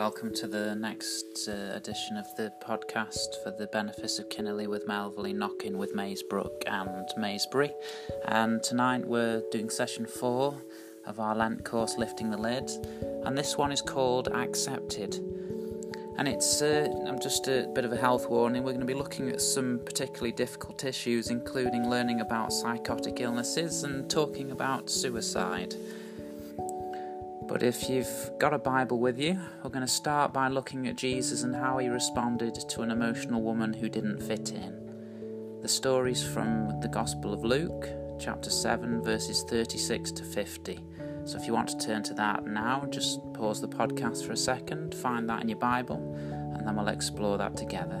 welcome to the next uh, edition of the podcast for the Benefice of Kinnerley with Melverley, Knockin with Maesbrook and Maesbury. And tonight we're doing session four of our Lent course, Lifting the Lid, and this one is called Accepted. And it's uh, just a bit of a health warning. We're going to be looking at some particularly difficult issues, including learning about psychotic illnesses and talking about suicide. But if you've got a Bible with you, we're going to start by looking at Jesus and how he responded to an emotional woman who didn't fit in. The story's from the Gospel of Luke, chapter 7, verses 36 to 50. So if you want to turn to that now, just pause the podcast for a second, find that in your Bible, and then we'll explore that together.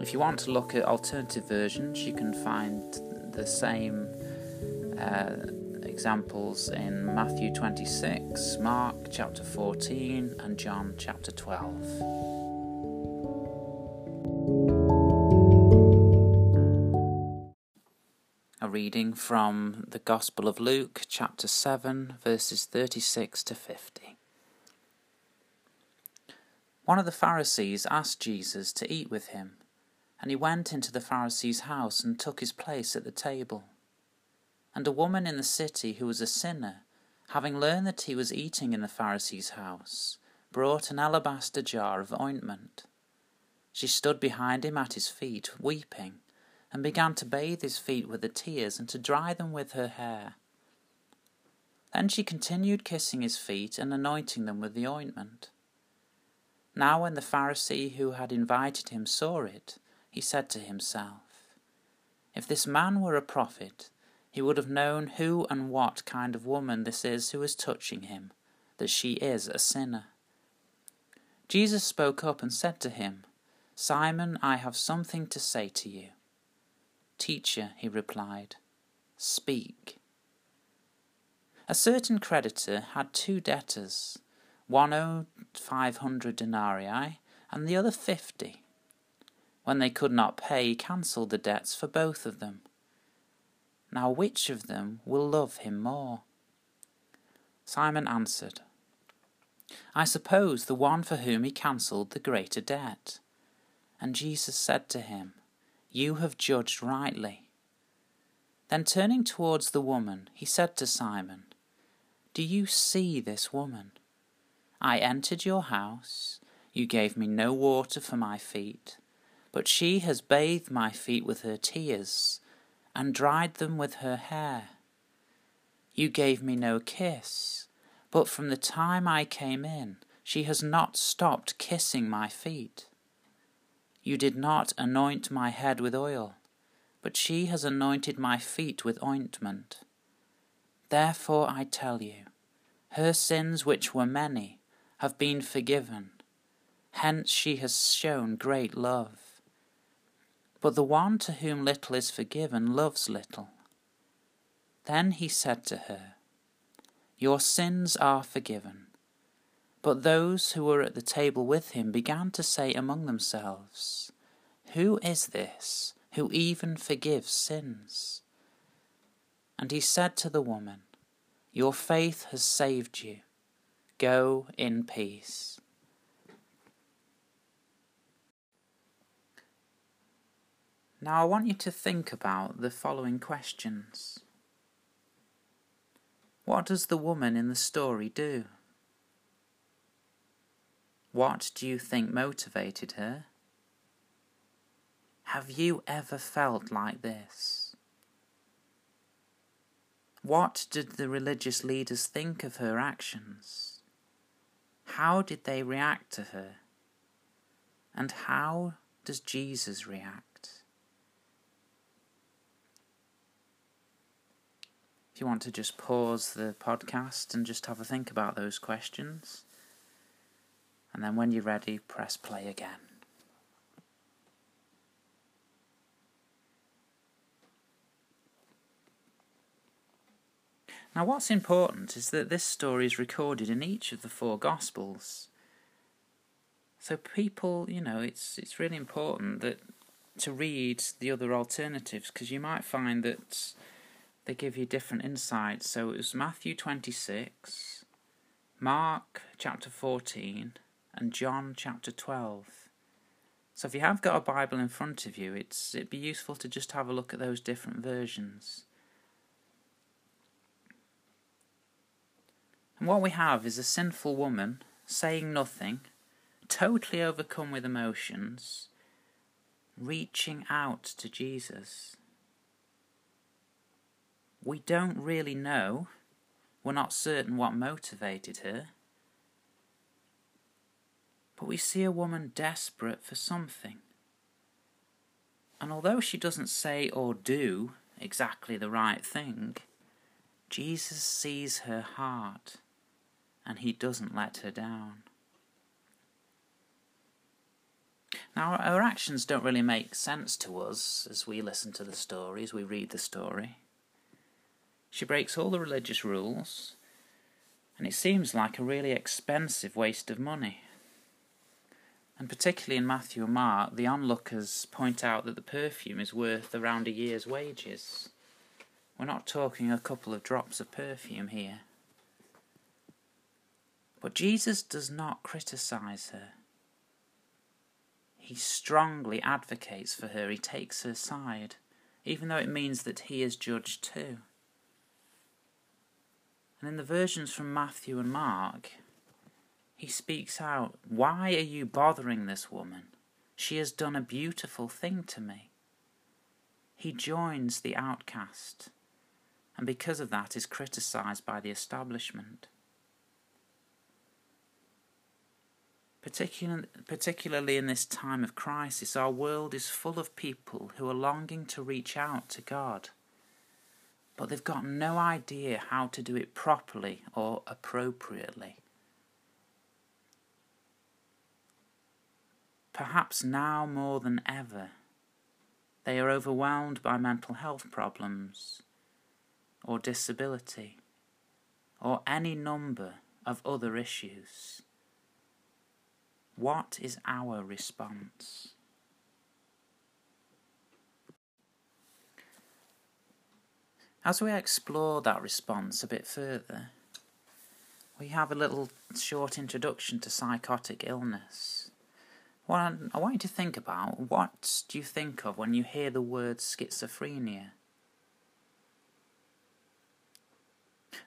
If you want to look at alternative versions, you can find the same. Uh, examples in Matthew 26, Mark chapter 14, and John chapter 12. A reading from the Gospel of Luke, chapter 7, verses 36 to 50. One of the Pharisees asked Jesus to eat with him, and he went into the Pharisee's house and took his place at the table. And a woman in the city who was a sinner, having learned that he was eating in the Pharisee's house, brought an alabaster jar of ointment. She stood behind him at his feet, weeping, and began to bathe his feet with the tears and to dry them with her hair. Then she continued kissing his feet and anointing them with the ointment. Now, when the Pharisee who had invited him saw it, he said to himself, If this man were a prophet, he would have known who and what kind of woman this is who is touching him, that she is a sinner. Jesus spoke up and said to him, Simon, I have something to say to you. Teacher, he replied, speak. A certain creditor had two debtors. One owed five hundred denarii, and the other fifty. When they could not pay, he cancelled the debts for both of them. Now which of them will love him more? Simon answered, I suppose the one for whom he cancelled the greater debt. And Jesus said to him, You have judged rightly. Then turning towards the woman, he said to Simon, Do you see this woman? I entered your house. You gave me no water for my feet, but she has bathed my feet with her tears and dried them with her hair. You gave me no kiss, but from the time I came in, she has not stopped kissing my feet. You did not anoint my head with oil, but she has anointed my feet with ointment. Therefore I tell you, her sins, which were many, have been forgiven. Hence she has shown great love. But the one to whom little is forgiven loves little. Then he said to her, Your sins are forgiven. But those who were at the table with him began to say among themselves, Who is this who even forgives sins? And he said to the woman, Your faith has saved you. Go in peace. Now I want you to think about the following questions. What does the woman in the story do? What do you think motivated her? Have you ever felt like this? What did the religious leaders think of her actions? How did they react to her? And how does Jesus react? You want to just pause the podcast and just have a think about those questions. And then when you're ready, press play again. Now, what's important is that this story is recorded in each of the four Gospels. So, people, you know, it's it's really important that to read the other alternatives because you might find that they give you different insights. So it was Matthew 26, Mark chapter 14, and John chapter 12. So if you have got a Bible in front of you, it's it'd be useful to just have a look at those different versions. And what we have is a sinful woman saying nothing, totally overcome with emotions, reaching out to Jesus. We don't really know, we're not certain what motivated her, but we see a woman desperate for something. And although she doesn't say or do exactly the right thing, Jesus sees her heart and he doesn't let her down. Now, our actions don't really make sense to us as we listen to the story, as we read the story. She breaks all the religious rules, and it seems like a really expensive waste of money. And particularly in Matthew and Mark, the onlookers point out that the perfume is worth around a year's wages. We're not talking a couple of drops of perfume here. But Jesus does not criticize her. He strongly advocates for her, he takes her side, even though it means that he is judged too. And in the versions from Matthew and Mark, he speaks out, Why are you bothering this woman? She has done a beautiful thing to me. He joins the outcast, and because of that is criticized by the establishment. Particular, particularly in this time of crisis, our world is full of people who are longing to reach out to God, but they've got no idea how to do it properly or appropriately. Perhaps now more than ever, they are overwhelmed by mental health problems, or disability, or any number of other issues. What is our response? As we explore that response a bit further, we have a little short introduction to psychotic illness. What I want you to think about what do you think of when you hear the word schizophrenia?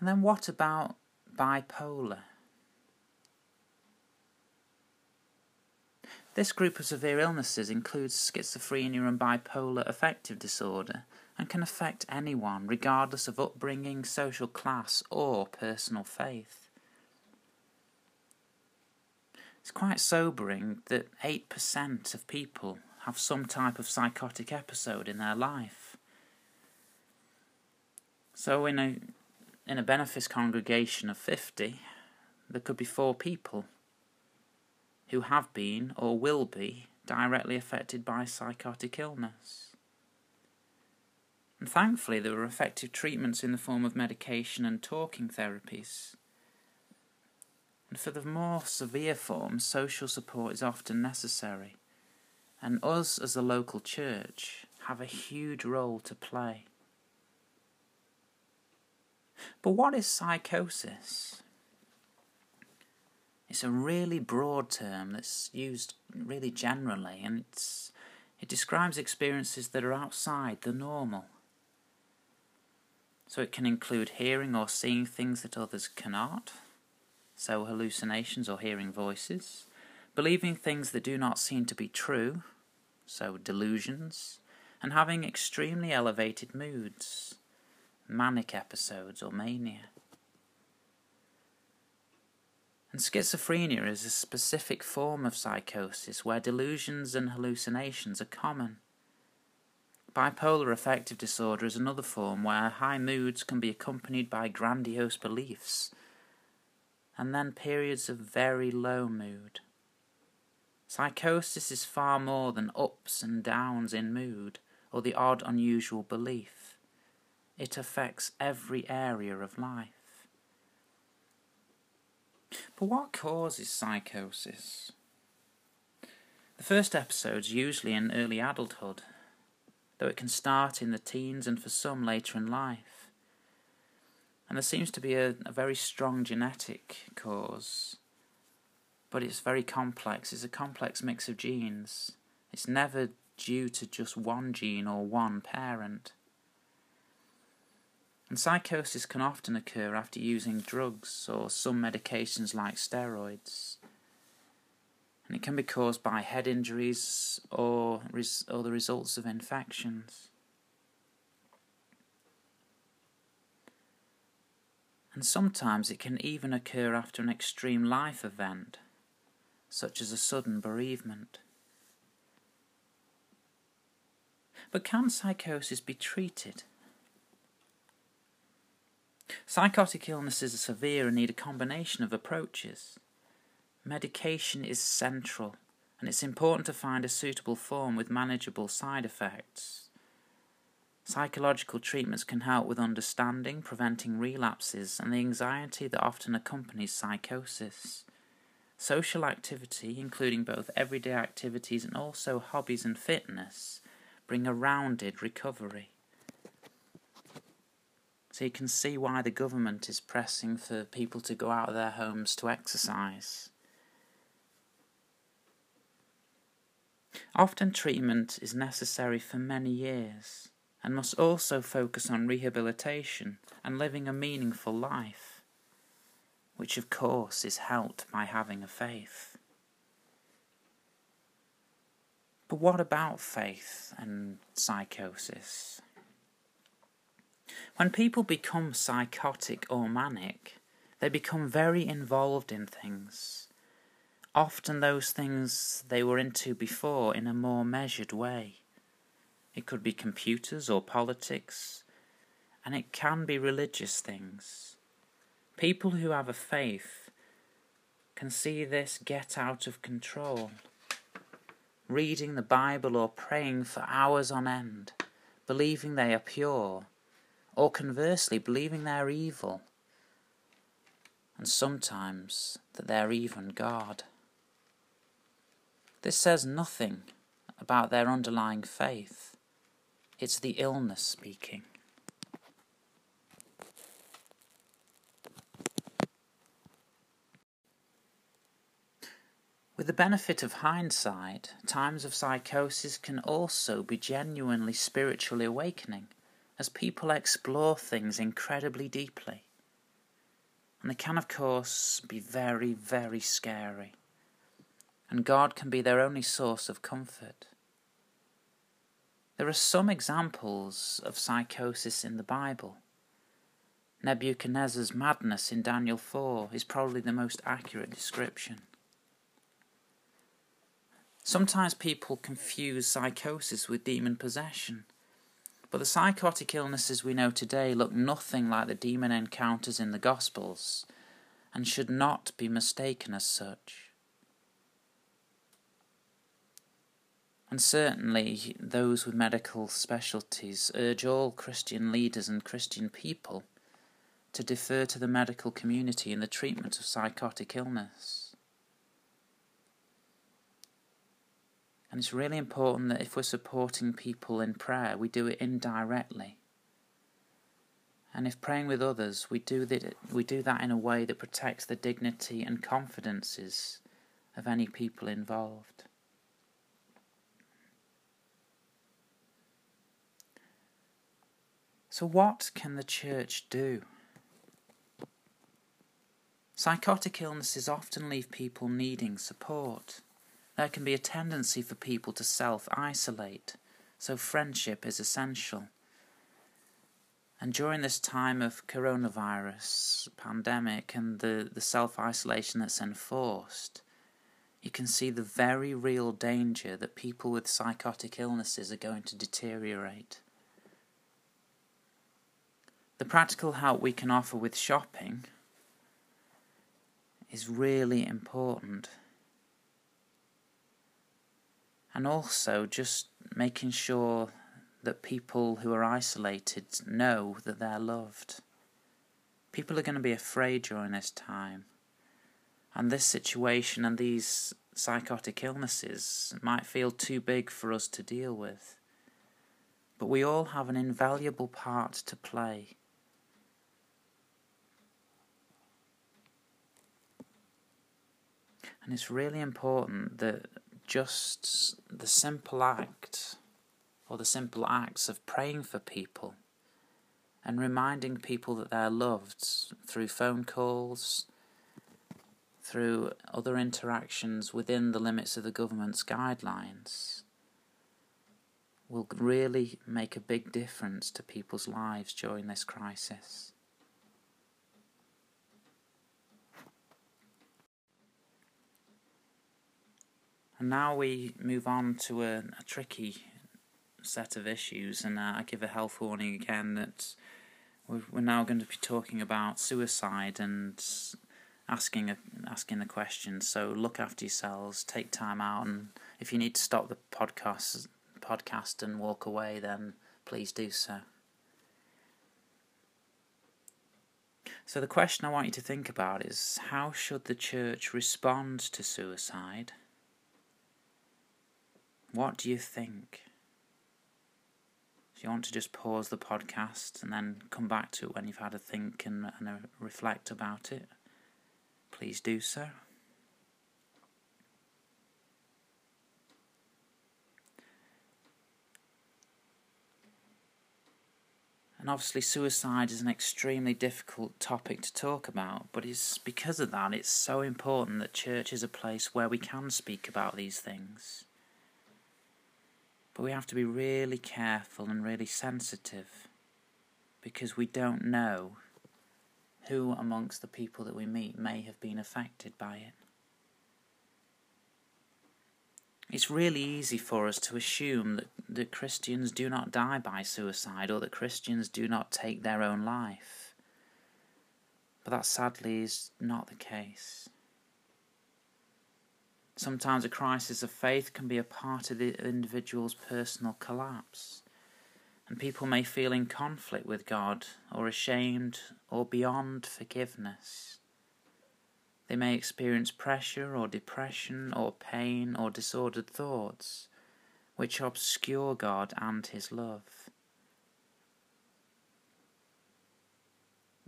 And then what about bipolar? This group of severe illnesses includes schizophrenia and bipolar affective disorder and can affect anyone regardless of upbringing, social class, or personal faith. It's quite sobering that 8% of people have some type of psychotic episode in their life. So in a in a benefice congregation of 50, there could be 4 people who have been or will be directly affected by psychotic illness. And thankfully, there are effective treatments in the form of medication and talking therapies. And for the more severe forms, social support is often necessary, and us as a local church have a huge role to play. But what is psychosis? It's a really broad term that's used really generally, and it describes experiences that are outside the normal. So it can include hearing or seeing things that others cannot, so hallucinations or hearing voices, believing things that do not seem to be true, so delusions, and having extremely elevated moods, manic episodes or mania. And schizophrenia is a specific form of psychosis where delusions and hallucinations are common. Bipolar affective disorder is another form where high moods can be accompanied by grandiose beliefs, and then periods of very low mood. Psychosis is far more than ups and downs in mood or the odd unusual belief. It affects every area of life. But what causes psychosis? The first episode's usually in early adulthood, though it can start in the teens and for some later in life. And there seems to be a, a very strong genetic cause. but it's very complex. It's a complex mix of genes. It's never due to just one gene or one parent. And psychosis can often occur after using drugs or some medications like steroids. And it can be caused by head injuries or, res- or the results of infections. And sometimes it can even occur after an extreme life event, such as a sudden bereavement. But can psychosis be treated? Psychotic illnesses are severe and need a combination of approaches. Medication is central, and it's important to find a suitable form with manageable side effects. Psychological treatments can help with understanding, preventing relapses, and the anxiety that often accompanies psychosis. Social activity, including both everyday activities and also hobbies and fitness, bring a rounded recovery. So you can see why the government is pressing for people to go out of their homes to exercise. Often treatment is necessary for many years and must also focus on rehabilitation and living a meaningful life, which of course is helped by having a faith. But what about faith and psychosis? When people become psychotic or manic, they become very involved in things. Often those things they were into before in a more measured way. It could be computers or politics, and it can be religious things. People who have a faith can see this get out of control. Reading the Bible or praying for hours on end, believing they are pure or conversely, believing they're evil, and sometimes that they're even God. This says nothing about their underlying faith, it's the illness speaking. With the benefit of hindsight, times of psychosis can also be genuinely spiritually awakening as people explore things incredibly deeply. And they can, of course, be very, very scary. And God can be their only source of comfort. There are some examples of psychosis in the Bible. Nebuchadnezzar's madness in Daniel 4 is probably the most accurate description. Sometimes people confuse psychosis with demon possession. But the psychotic illnesses we know today look nothing like the demon encounters in the Gospels and should not be mistaken as such. And certainly, those with medical specialties urge all Christian leaders and Christian people to defer to the medical community in the treatment of psychotic illness. And it's really important that if we're supporting people in prayer, we do it indirectly. And if praying with others, we do that, we do that in a way that protects the dignity and confidences of any people involved. So, what can the church do? Psychotic illnesses often leave people needing support. There can be a tendency for people to self isolate, so friendship is essential. And during this time of coronavirus pandemic and the, the self isolation that's enforced, you can see the very real danger that people with psychotic illnesses are going to deteriorate. The practical help we can offer with shopping is really important and also just making sure that people who are isolated know that they're loved. People are going to be afraid during this time, and this situation and these psychotic illnesses might feel too big for us to deal with. But we all have an invaluable part to play. And it's really important that just the simple act or the simple acts of praying for people and reminding people that they're loved through phone calls, through other interactions within the limits of the government's guidelines will really make a big difference to people's lives during this crisis. And now we move on to a, a tricky set of issues, and uh, I give a health warning again that we're now going to be talking about suicide and asking a, asking the questions. So look after yourselves, take time out, and if you need to stop the podcast podcast and walk away, then please do so. So the question I want you to think about is how should the church respond to suicide? What do you think? If you want to just pause the podcast and then come back to it when you've had a think and, and a reflect about it, please do so. And obviously, suicide is an extremely difficult topic to talk about, but it's because of that it's so important that church is a place where we can speak about these things. But we have to be really careful and really sensitive because we don't know who amongst the people that we meet may have been affected by it. It's really easy for us to assume that, that Christians do not die by suicide or that Christians do not take their own life. But that sadly is not the case. Sometimes a crisis of faith can be a part of the individual's personal collapse, and people may feel in conflict with God or ashamed or beyond forgiveness. They may experience pressure or depression or pain or disordered thoughts, which obscure God and His love.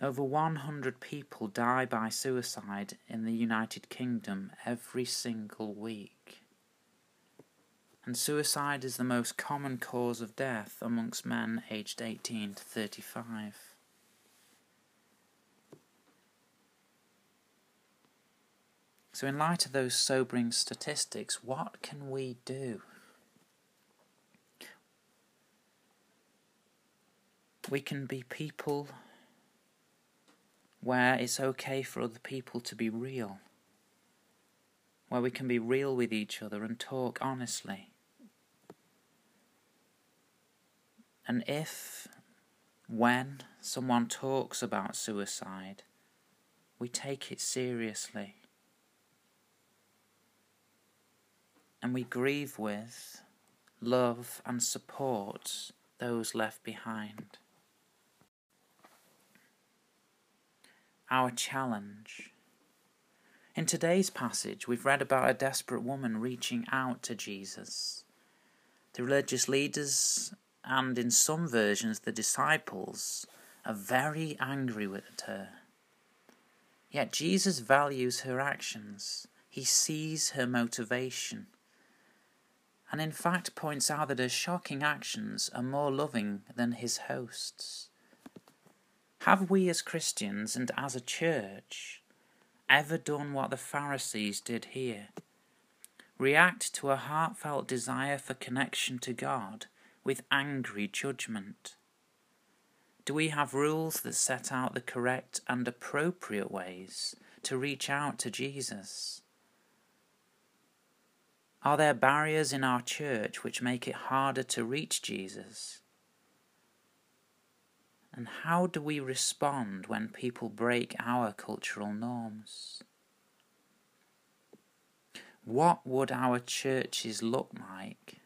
Over 100 people die by suicide in the United Kingdom every single week. And suicide is the most common cause of death amongst men aged 18 to 35. So, in light of those sobering statistics, what can we do? We can be people where it's okay for other people to be real, where we can be real with each other and talk honestly. And if, when someone talks about suicide, we take it seriously and we grieve with, love, and support those left behind. Our challenge. In today's passage, we've read about a desperate woman reaching out to Jesus. The religious leaders, and in some versions, the disciples, are very angry with her. Yet Jesus values her actions, he sees her motivation and in fact points out that her shocking actions are more loving than his hosts. Have we as Christians and as a church ever done what the Pharisees did here? React to a heartfelt desire for connection to God with angry judgment? Do we have rules that set out the correct and appropriate ways to reach out to Jesus? Are there barriers in our church which make it harder to reach Jesus? And how do we respond when people break our cultural norms? What would our churches look like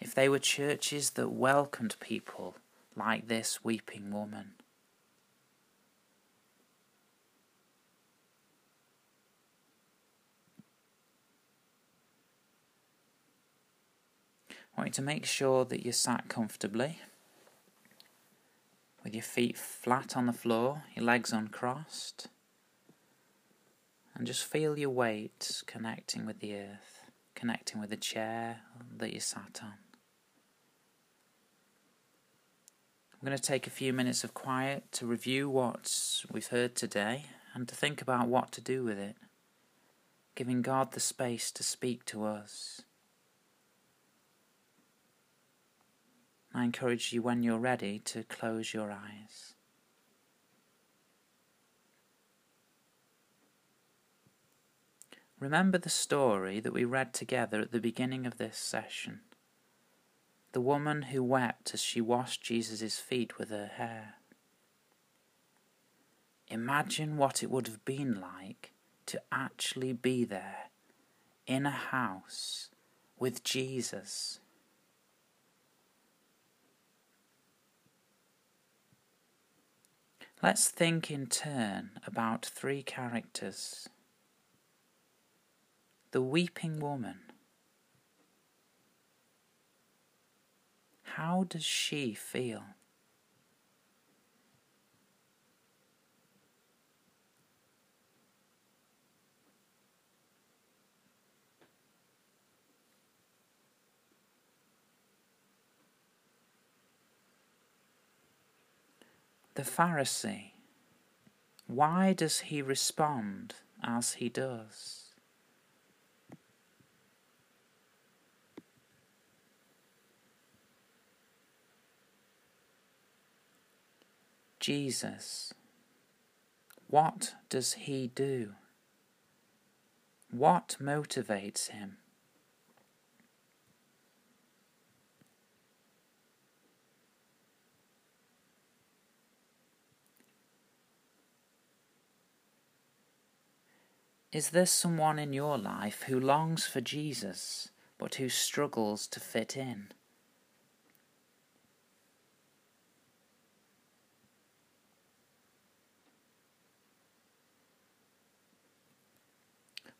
if they were churches that welcomed people like this weeping woman? I want you to make sure that you're sat comfortably with your feet flat on the floor, your legs uncrossed. And just feel your weight connecting with the earth, connecting with the chair that you sat on. I'm going to take a few minutes of quiet to review what we've heard today and to think about what to do with it, giving God the space to speak to us. I encourage you when you're ready to close your eyes. Remember the story that we read together at the beginning of this session the woman who wept as she washed Jesus' feet with her hair. Imagine what it would have been like to actually be there in a house with Jesus. Let's think in turn about three characters. The weeping woman How does she feel? The Pharisee, why does he respond as he does? Jesus, what does he do? What motivates him? Is there someone in your life who longs for Jesus but who struggles to fit in?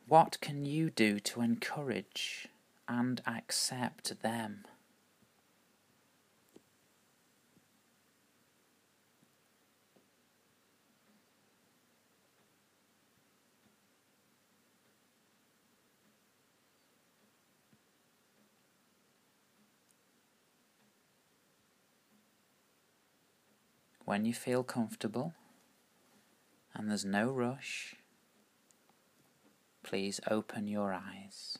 What can you do to encourage and accept them? When you feel comfortable and there's no rush, please open your eyes.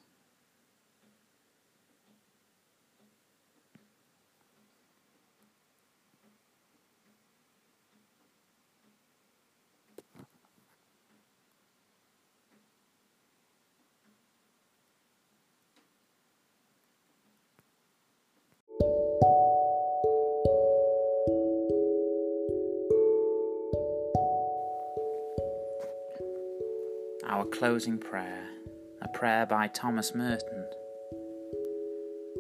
Our closing prayer, a prayer by Thomas Merton,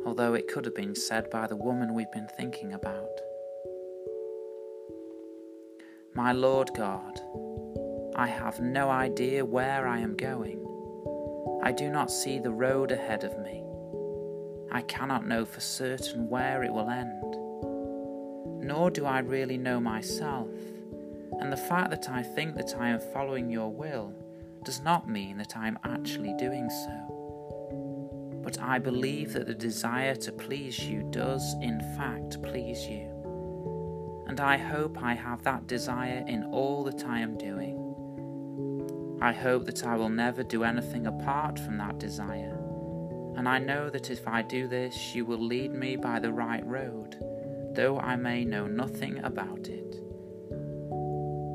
although it could have been said by the woman we've been thinking about. My Lord God, I have no idea where I am going. I do not see the road ahead of me. I cannot know for certain where it will end. Nor do I really know myself, and the fact that I think that I am following your will does not mean that I am actually doing so. But I believe that the desire to please you does, in fact, please you. And I hope I have that desire in all that I am doing. I hope that I will never do anything apart from that desire. And I know that if I do this, you will lead me by the right road, though I may know nothing about it.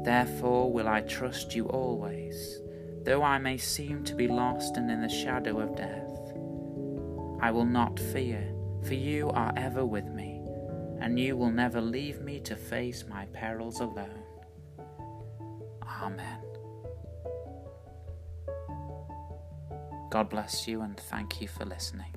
Therefore will I trust you always Though I may seem to be lost and in the shadow of death, I will not fear, for you are ever with me, and you will never leave me to face my perils alone. Amen. God bless you and thank you for listening.